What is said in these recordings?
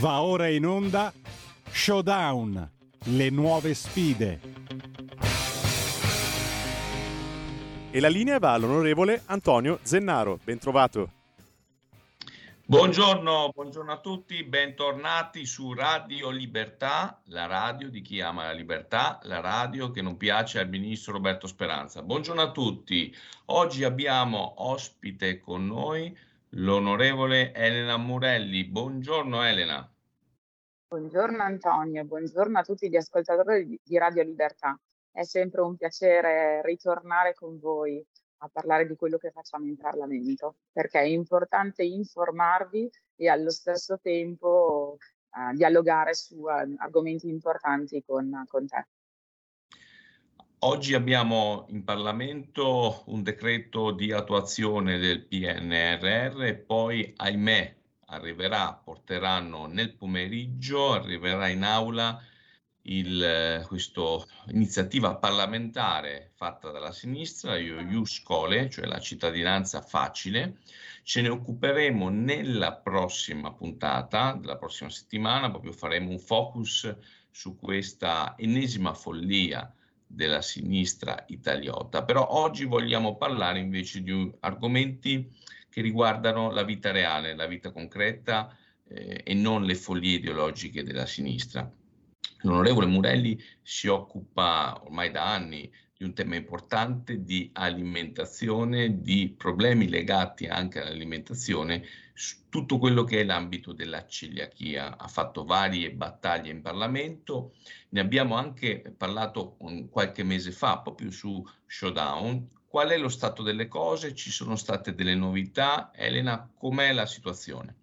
Va ora in onda Showdown, le nuove sfide. E la linea va all'onorevole Antonio Zennaro. Ben trovato. Buongiorno, buongiorno, a tutti, bentornati su Radio Libertà, la radio di chi ama la libertà, la radio che non piace al ministro Roberto Speranza. Buongiorno a tutti, oggi abbiamo ospite con noi l'onorevole Elena Murelli. Buongiorno Elena. Buongiorno Antonio, buongiorno a tutti gli ascoltatori di Radio Libertà. È sempre un piacere ritornare con voi a parlare di quello che facciamo in Parlamento, perché è importante informarvi e allo stesso tempo uh, dialogare su uh, argomenti importanti con, con te. Oggi abbiamo in Parlamento un decreto di attuazione del PNRR e poi, ahimè, arriverà, porteranno nel pomeriggio, arriverà in aula questa iniziativa parlamentare fatta dalla sinistra, Ius Cole, cioè la cittadinanza facile. Ce ne occuperemo nella prossima puntata, della prossima settimana, proprio faremo un focus su questa ennesima follia della sinistra italiota. Però oggi vogliamo parlare invece di argomenti che riguardano la vita reale, la vita concreta eh, e non le follie ideologiche della sinistra. L'onorevole Murelli si occupa ormai da anni di un tema importante di alimentazione, di problemi legati anche all'alimentazione, tutto quello che è l'ambito della celiachia. Ha fatto varie battaglie in Parlamento, ne abbiamo anche parlato qualche mese fa proprio su Showdown. Qual è lo stato delle cose? Ci sono state delle novità? Elena, com'è la situazione?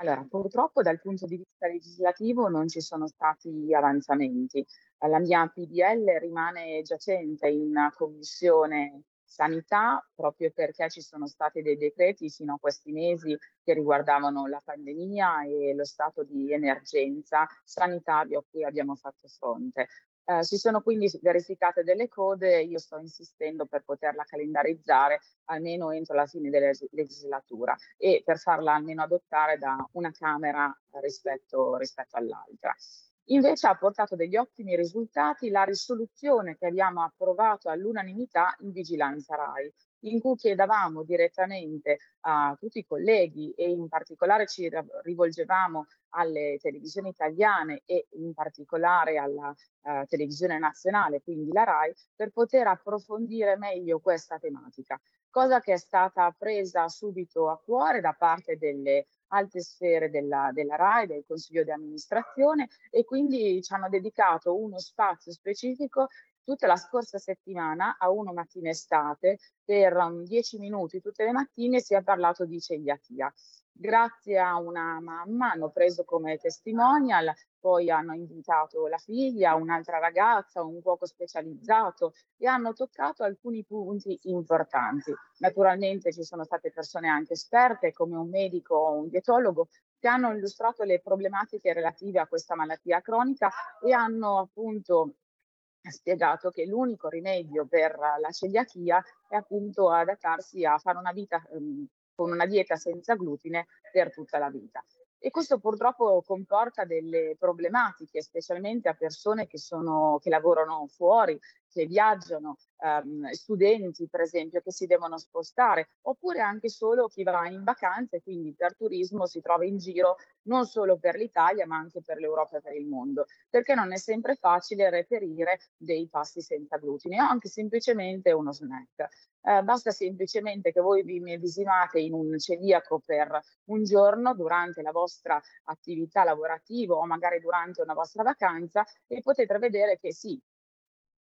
Allora, purtroppo dal punto di vista legislativo non ci sono stati avanzamenti. La mia PDL rimane giacente in commissione sanità proprio perché ci sono stati dei decreti fino a questi mesi che riguardavano la pandemia e lo stato di emergenza sanitario a cui abbiamo fatto fronte. Eh, si sono quindi verificate delle code, io sto insistendo per poterla calendarizzare almeno entro la fine della legislatura e per farla almeno adottare da una Camera rispetto, rispetto all'altra. Invece ha portato degli ottimi risultati la risoluzione che abbiamo approvato all'unanimità in vigilanza RAI, in cui chiedavamo direttamente a tutti i colleghi e in particolare ci rivolgevamo alle televisioni italiane e in particolare alla uh, televisione nazionale, quindi la RAI, per poter approfondire meglio questa tematica, cosa che è stata presa subito a cuore da parte delle alte sfere della, della RAI, del Consiglio di amministrazione e quindi ci hanno dedicato uno spazio specifico tutta la scorsa settimana a uno mattina estate per um, dieci minuti tutte le mattine si è parlato di celiachia. Grazie a una mamma hanno preso come testimonial, poi hanno invitato la figlia, un'altra ragazza, un cuoco specializzato e hanno toccato alcuni punti importanti. Naturalmente ci sono state persone anche esperte come un medico o un dietologo che hanno illustrato le problematiche relative a questa malattia cronica e hanno appunto ha spiegato che l'unico rimedio per la celiachia è appunto adattarsi a fare una vita um, con una dieta senza glutine per tutta la vita. E questo purtroppo comporta delle problematiche, specialmente a persone che, sono, che lavorano fuori, che viaggiano, ehm, studenti per esempio che si devono spostare, oppure anche solo chi va in vacanza e quindi per turismo si trova in giro non solo per l'Italia ma anche per l'Europa e per il mondo, perché non è sempre facile reperire dei pasti senza glutine o anche semplicemente uno snack. Eh, basta semplicemente che voi vi medesimate in un celiaco per un giorno durante la vostra attività lavorativa o magari durante una vostra vacanza e potete vedere che sì,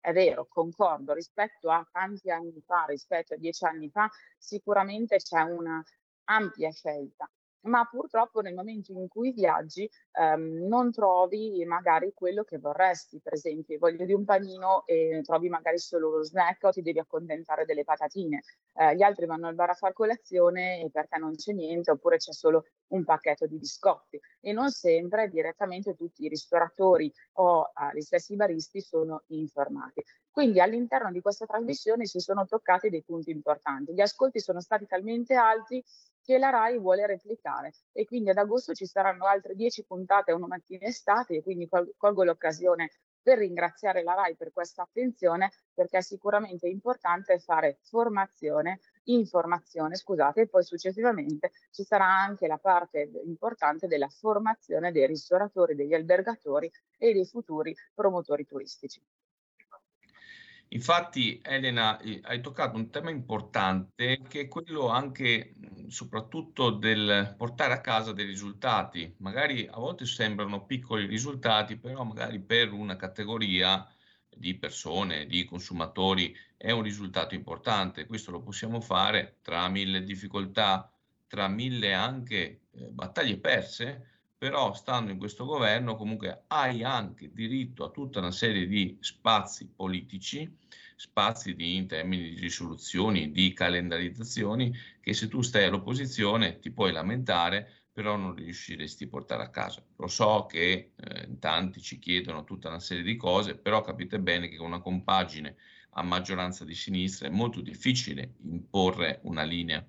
è vero, concordo, rispetto a tanti anni fa, rispetto a dieci anni fa, sicuramente c'è una ampia scelta ma purtroppo nel momento in cui viaggi ehm, non trovi magari quello che vorresti, per esempio voglio di un panino e trovi magari solo lo snack o ti devi accontentare delle patatine, eh, gli altri vanno al bar a far colazione e per te non c'è niente oppure c'è solo un pacchetto di biscotti. E non sempre direttamente tutti i ristoratori o eh, gli stessi baristi sono informati. Quindi all'interno di questa trasmissione si sono toccati dei punti importanti, gli ascolti sono stati talmente alti che la RAI vuole replicare e quindi ad agosto ci saranno altre 10 puntate una mattina estate e quindi col- colgo l'occasione per ringraziare la RAI per questa attenzione perché è sicuramente importante fare formazione, informazione, scusate, e poi successivamente ci sarà anche la parte importante della formazione dei ristoratori, degli albergatori e dei futuri promotori turistici. Infatti, Elena, hai toccato un tema importante che è quello anche soprattutto del portare a casa dei risultati. Magari a volte sembrano piccoli risultati, però magari per una categoria di persone, di consumatori, è un risultato importante. Questo lo possiamo fare tra mille difficoltà, tra mille anche eh, battaglie perse, però stando in questo governo comunque hai anche diritto a tutta una serie di spazi politici, spazi di, in termini di risoluzioni, di calendarizzazioni, che se tu stai all'opposizione ti puoi lamentare, però non riusciresti a portare a casa. Lo so che eh, tanti ci chiedono tutta una serie di cose, però capite bene che con una compagine a maggioranza di sinistra è molto difficile imporre una linea.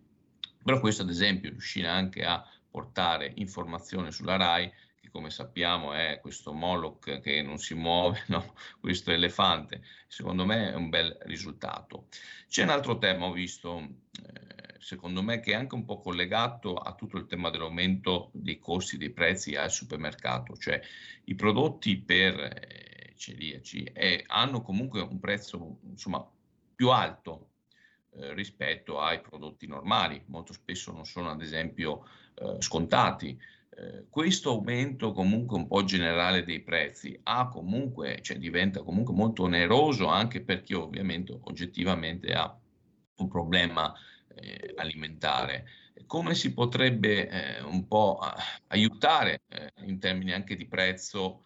Però questo ad esempio riuscire anche a portare informazione sulla RAI, che come sappiamo è questo Moloch che non si muove, no? questo elefante, secondo me è un bel risultato. C'è un altro tema, ho visto, eh, secondo me, che è anche un po' collegato a tutto il tema dell'aumento dei costi, dei prezzi al supermercato, cioè i prodotti per eh, celiaci eh, hanno comunque un prezzo insomma, più alto eh, rispetto ai prodotti normali, molto spesso non sono ad esempio eh, scontati. Eh, questo aumento comunque un po' generale dei prezzi comunque, cioè diventa comunque molto oneroso anche per chi ovviamente oggettivamente ha un problema eh, alimentare. Come si potrebbe eh, un po' aiutare in termini anche di prezzo?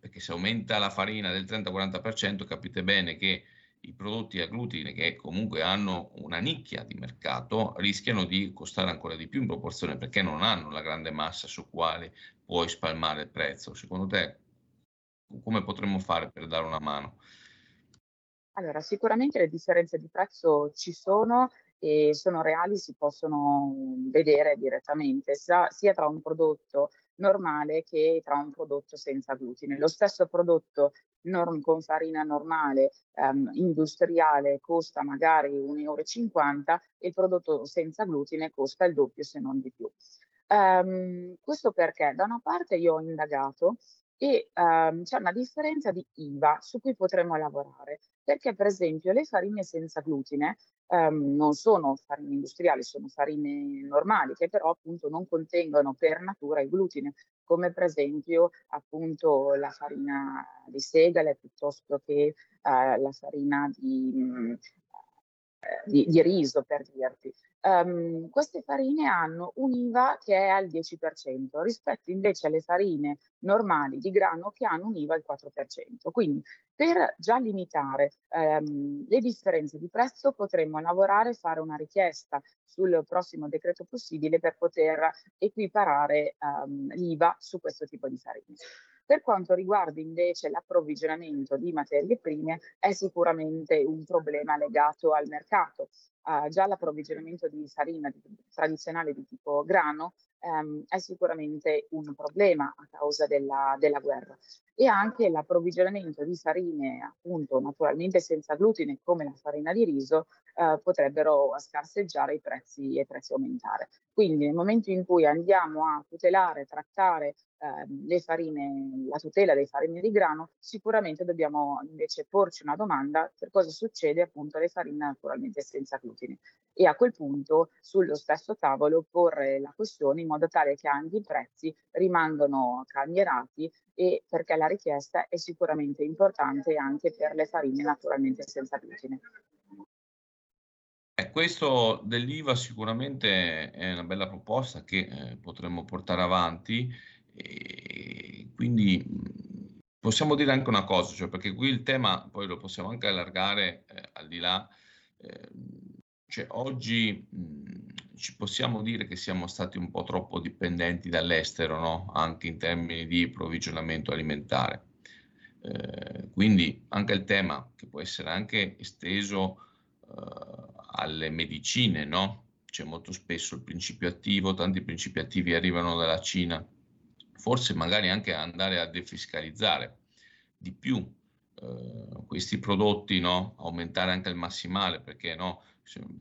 perché se aumenta la farina del 30-40% capite bene che i prodotti a glutine che comunque hanno una nicchia di mercato rischiano di costare ancora di più in proporzione perché non hanno la grande massa su quale puoi spalmare il prezzo. Secondo te come potremmo fare per dare una mano? Allora, sicuramente le differenze di prezzo ci sono e sono reali, si possono vedere direttamente, sia tra un prodotto normale che tra un prodotto senza glutine. Lo stesso prodotto norm, con farina normale um, industriale costa magari 1,50 euro e il prodotto senza glutine costa il doppio se non di più. Um, questo perché da una parte io ho indagato e um, c'è una differenza di IVA su cui potremmo lavorare, perché per esempio le farine senza glutine um, non sono farine industriali, sono farine normali che però appunto non contengono per natura il glutine, come per esempio appunto la farina di segale piuttosto che uh, la farina di, mh, di, di riso per dirti. Um, queste farine hanno un'IVA che è al 10% rispetto invece alle farine normali di grano che hanno un'IVA al 4%. Quindi per già limitare um, le differenze di prezzo potremmo lavorare, fare una richiesta sul prossimo decreto possibile per poter equiparare um, l'IVA su questo tipo di farine. Per quanto riguarda invece l'approvvigionamento di materie prime, è sicuramente un problema legato al mercato. Già l'approvvigionamento di farina di, tradizionale di tipo grano um, è sicuramente un problema a causa della, della, guerra e anche l'approvvigionamento di farine appunto naturalmente senza glutine come la farina di riso uh, potrebbero scarseggiare i prezzi e prezzi aumentare. Quindi nel momento in cui andiamo a tutelare, trattare Le farine, la tutela dei farine di grano, sicuramente dobbiamo invece porci una domanda per cosa succede appunto alle farine naturalmente senza glutine e a quel punto sullo stesso tavolo porre la questione in modo tale che anche i prezzi rimangano calmierati e perché la richiesta è sicuramente importante anche per le farine naturalmente senza glutine. Eh, questo dell'IVA sicuramente è una bella proposta che eh, potremmo portare avanti quindi possiamo dire anche una cosa, cioè perché qui il tema poi lo possiamo anche allargare eh, al di là, eh, cioè oggi mh, ci possiamo dire che siamo stati un po' troppo dipendenti dall'estero, no? anche in termini di provvigionamento alimentare. Eh, quindi anche il tema che può essere anche esteso eh, alle medicine, no? c'è molto spesso il principio attivo, tanti principi attivi arrivano dalla Cina, forse magari anche andare a defiscalizzare di più eh, questi prodotti, no? aumentare anche il massimale, perché no?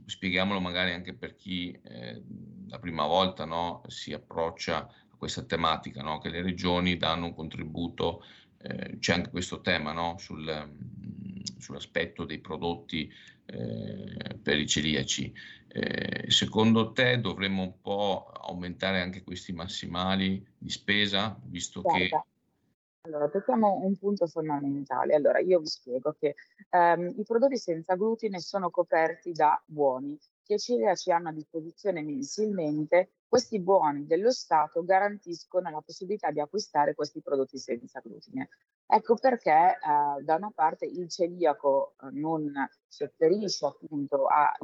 spieghiamolo magari anche per chi eh, la prima volta no? si approccia a questa tematica, che le regioni danno un contributo, eh, c'è anche questo tema? Sul, mm, sull'aspetto dei prodotti eh, per i celiaci. Eh, secondo te dovremmo un po' aumentare anche questi massimali di spesa, visto Guarda. che allora, tocchiamo un punto fondamentale. Allora, io vi spiego che ehm, i prodotti senza glutine sono coperti da buoni che i celiaci hanno a disposizione mensilmente. Questi buoni dello Stato garantiscono la possibilità di acquistare questi prodotti senza glutine. Ecco perché eh, da una parte il celiaco eh, non sopperisce appunto a, a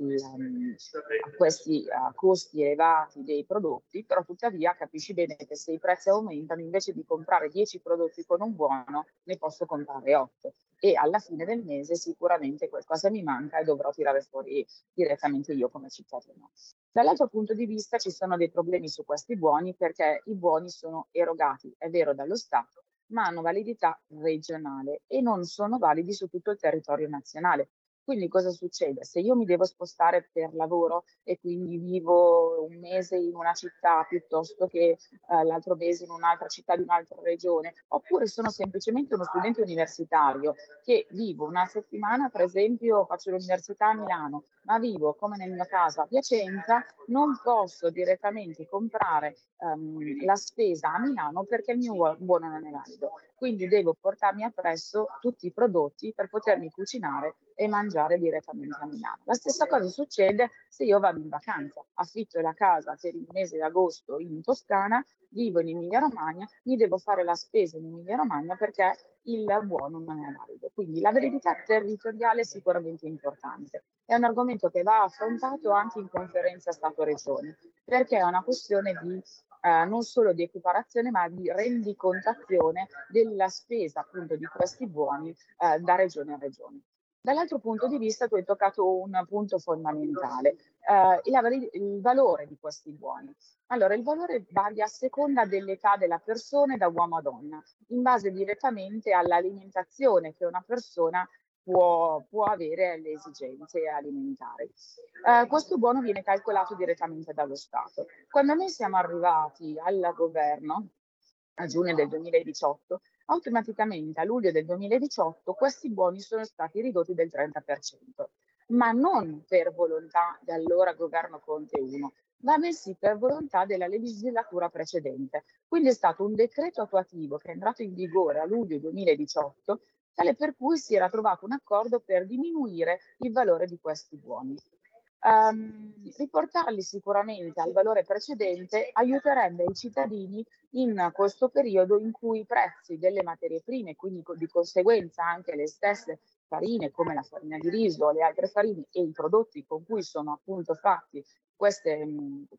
questi a costi elevati dei prodotti, però tuttavia capisci bene che se i prezzi aumentano invece di comprare 10 prodotti con un buono ne posso comprare 8 e alla fine del mese sicuramente qualcosa mi manca e dovrò tirare fuori direttamente io come cittadino. Dall'altro punto di vista ci sono dei problemi su questi buoni perché i buoni sono erogati, è vero, dallo Stato, ma hanno validità regionale e non sono validi su tutto il territorio nazionale. Quindi cosa succede? Se io mi devo spostare per lavoro e quindi vivo un mese in una città piuttosto che eh, l'altro mese in un'altra città di un'altra regione, oppure sono semplicemente uno studente universitario che vivo una settimana, per esempio faccio l'università a Milano, ma vivo come nel mio caso a Piacenza, non posso direttamente comprare um, la spesa a Milano perché il mio buono non è valido. Quindi devo portarmi appresso tutti i prodotti per potermi cucinare e mangiare direttamente a Milano. La stessa cosa succede se io vado in vacanza, affitto la casa per il mese di agosto in Toscana, vivo in Emilia Romagna, mi devo fare la spesa in Emilia Romagna perché il buono non è valido. Quindi la veridità territoriale è sicuramente importante. È un argomento che va affrontato anche in conferenza Stato-Regione, perché è una questione di eh, non solo di equiparazione, ma di rendicontazione della spesa appunto di questi buoni eh, da regione a regione. Dall'altro punto di vista tu hai toccato un punto fondamentale, eh, il, il, valore di questi buoni. Allora, il valore varia a seconda dell'età della persona da uomo a donna, in base direttamente all'alimentazione che una persona può, può avere alle esigenze alimentari. Eh, questo buono viene calcolato direttamente dallo Stato. Quando noi siamo arrivati al governo, a giugno del 2018, automaticamente a luglio del 2018 questi buoni sono stati ridotti del 30%, ma non per volontà dell'allora governo Conte 1, ma bensì per volontà della legislatura precedente. Quindi è stato un decreto attuativo che è entrato in vigore a luglio 2018, tale per cui si era trovato un accordo per diminuire il valore di questi buoni. Um, riportarli sicuramente al valore precedente aiuterebbe i cittadini in questo periodo in cui i prezzi delle materie prime, quindi di conseguenza anche le stesse farine come la farina di riso, le altre farine e i prodotti con cui sono appunto fatti queste,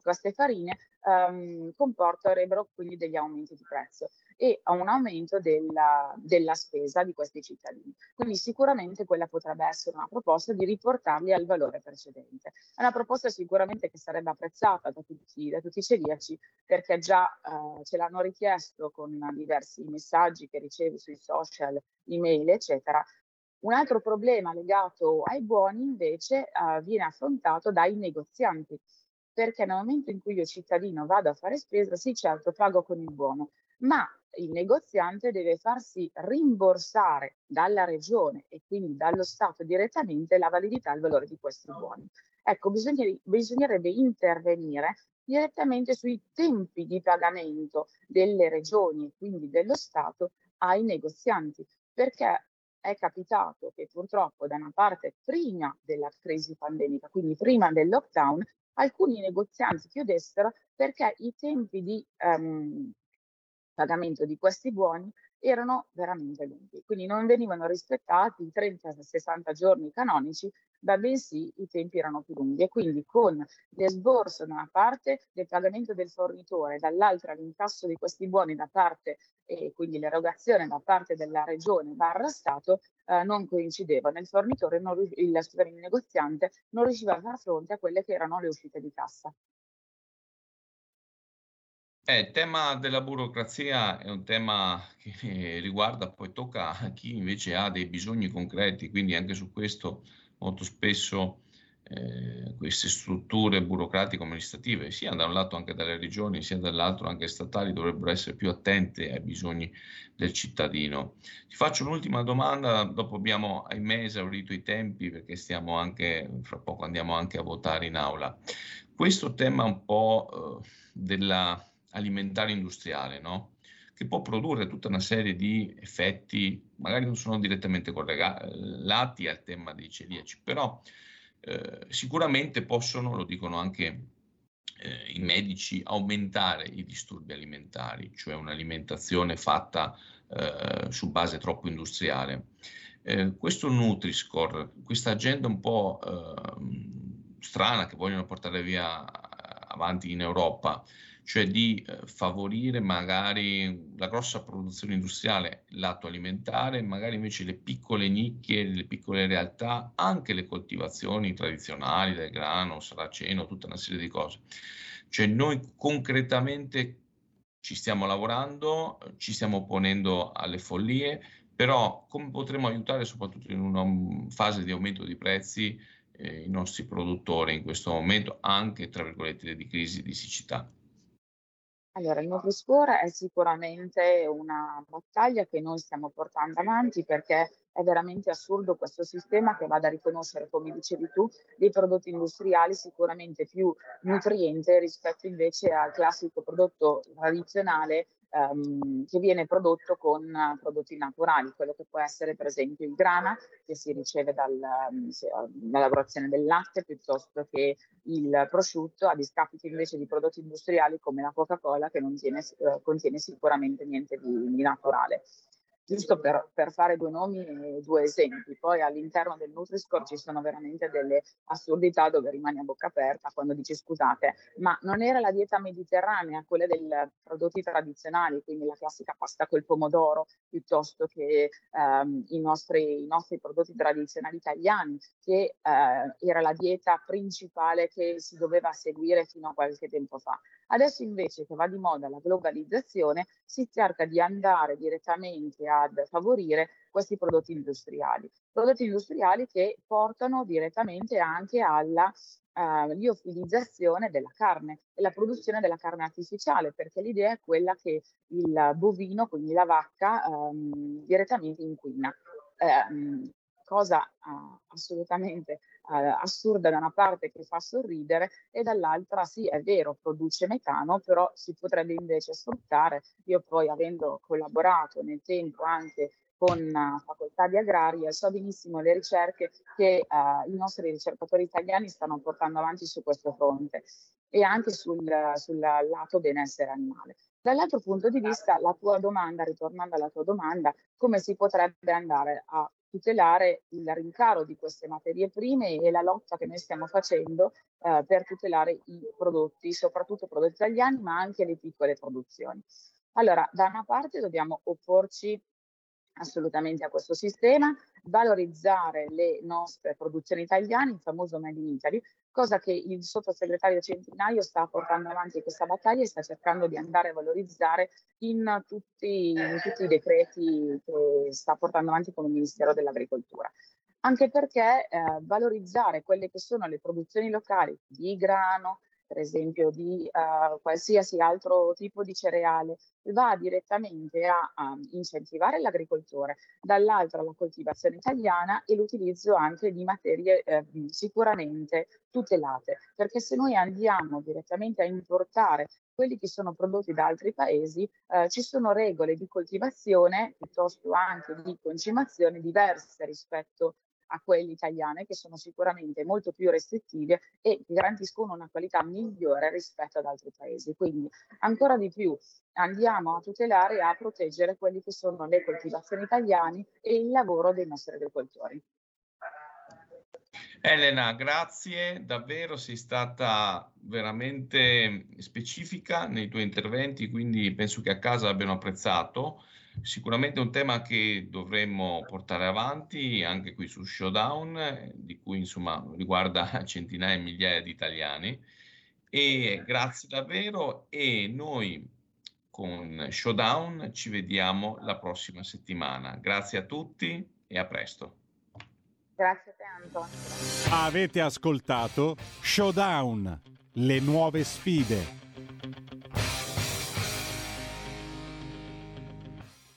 queste farine um, comporterebbero quindi degli aumenti di prezzo e un aumento della, della, spesa di questi cittadini. Quindi sicuramente quella potrebbe essere una proposta di riportarli al valore precedente. È una proposta sicuramente che sarebbe apprezzata da tutti, da tutti i celiaci perché già eh, ce l'hanno richiesto con diversi messaggi che ricevo sui social, email, eccetera, un altro problema legato ai buoni invece uh, viene affrontato dai negozianti, perché nel momento in cui io cittadino vado a fare spesa, sì certo pago con il buono, ma il negoziante deve farsi rimborsare dalla regione e quindi dallo Stato direttamente la validità e il valore di questi buoni. Ecco, bisognerebbe intervenire direttamente sui tempi di pagamento delle regioni e quindi dello Stato ai negozianti, perché è capitato che purtroppo da una parte prima della crisi pandemica, quindi prima del lockdown, alcuni negozianti chiudessero perché i tempi di, um, pagamento di questi buoni erano veramente lunghi, quindi non venivano rispettati i 30-60 giorni canonici, ma bensì i tempi erano più lunghi e quindi con l'esborso da una parte del pagamento del fornitore, dall'altra l'incasso di questi buoni da parte e quindi l'erogazione da parte della regione barra Stato eh, non coincidevano. Il fornitore, non, il, il negoziante, non riusciva a far fronte a quelle che erano le uscite di cassa. Eh, il tema della burocrazia è un tema che riguarda, poi tocca a chi invece ha dei bisogni concreti, quindi anche su questo molto spesso eh, queste strutture burocratiche amministrative, sia da un lato anche dalle regioni, sia dall'altro anche statali, dovrebbero essere più attente ai bisogni del cittadino. Ti faccio un'ultima domanda, dopo abbiamo ahimè esaurito i tempi perché stiamo anche, fra poco andiamo anche a votare in aula. Questo tema un po' eh, della alimentare industriale, no? che può produrre tutta una serie di effetti, magari non sono direttamente correlati al tema dei celiaci, però eh, sicuramente possono, lo dicono anche eh, i medici, aumentare i disturbi alimentari, cioè un'alimentazione fatta eh, su base troppo industriale. Eh, questo Nutri-Score, questa agenda un po' ehm, strana che vogliono portare via avanti in Europa, cioè di eh, favorire magari la grossa produzione industriale, lato alimentare, magari invece le piccole nicchie, le piccole realtà, anche le coltivazioni tradizionali del grano, saraceno, tutta una serie di cose. Cioè noi concretamente ci stiamo lavorando, ci stiamo opponendo alle follie, però come potremo aiutare soprattutto in una fase di aumento di prezzi eh, i nostri produttori in questo momento, anche tra virgolette di crisi di siccità? Allora, il Nutri-Score è sicuramente una battaglia che noi stiamo portando avanti perché è veramente assurdo questo sistema che vada a riconoscere, come dicevi tu, dei prodotti industriali sicuramente più nutrienti rispetto invece al classico prodotto tradizionale ehm, che viene prodotto con prodotti naturali, quello che può essere per esempio il grana che si riceve dal, dalla lavorazione del latte piuttosto che il prosciutto, a discapito invece di prodotti industriali come la Coca-Cola che non tiene, eh, contiene sicuramente niente di, di naturale giusto per, per, fare due nomi e due esempi. Poi all'interno del Nutri-Score ci sono veramente delle assurdità dove rimani a bocca aperta quando dici scusate, ma non era la dieta mediterranea, quella dei prodotti tradizionali, quindi la classica pasta col pomodoro, piuttosto che ehm, i, nostri, i, nostri, prodotti tradizionali italiani, che eh, era la dieta principale che si doveva seguire fino a qualche tempo fa. Adesso invece che va di moda la globalizzazione, si cerca di andare direttamente ad favorire questi prodotti industriali. Prodotti industriali che portano direttamente anche alla uh, liofilizzazione della carne e la produzione della carne artificiale, perché l'idea è quella che il bovino, quindi la vacca, um, direttamente inquina. Um, cosa uh, assolutamente assurda da una parte che fa sorridere e dall'altra sì è vero produce metano però si potrebbe invece sfruttare io poi avendo collaborato nel tempo anche con uh, facoltà di agraria so benissimo le ricerche che uh, i nostri ricercatori italiani stanno portando avanti su questo fronte e anche sul, sul lato benessere animale. Dall'altro punto di vista, la tua domanda, ritornando alla tua domanda, come si potrebbe andare a tutelare il rincaro di queste materie prime e la lotta che noi stiamo facendo eh, per tutelare i prodotti, soprattutto prodotti italiani, ma anche le piccole produzioni. Allora, da una parte dobbiamo opporci assolutamente a questo sistema, valorizzare le nostre produzioni italiane, il famoso Made in Italy, cosa che il sottosegretario Centinaio sta portando avanti questa battaglia e sta cercando di andare a valorizzare in tutti, in tutti i decreti che sta portando avanti con il Ministero dell'Agricoltura. Anche perché eh, valorizzare quelle che sono le produzioni locali di grano, per esempio di uh, qualsiasi altro tipo di cereale, va direttamente a, a incentivare l'agricoltore, dall'altro la coltivazione italiana e l'utilizzo anche di materie eh, sicuramente tutelate, perché se noi andiamo direttamente a importare quelli che sono prodotti da altri paesi, eh, ci sono regole di coltivazione piuttosto anche di concimazione diverse rispetto a quelle italiane che sono sicuramente molto più restrittive e garantiscono una qualità migliore rispetto ad altri paesi. Quindi ancora di più andiamo a tutelare e a proteggere quelle che sono le coltivazioni italiane e il lavoro dei nostri agricoltori. Elena, grazie, davvero sei stata veramente specifica nei tuoi interventi, quindi penso che a casa abbiano apprezzato. Sicuramente un tema che dovremmo portare avanti anche qui su Showdown, di cui insomma riguarda centinaia e migliaia di italiani. E grazie davvero e noi con Showdown ci vediamo la prossima settimana. Grazie a tutti e a presto. Grazie a te Antonio. Avete ascoltato Showdown, le nuove sfide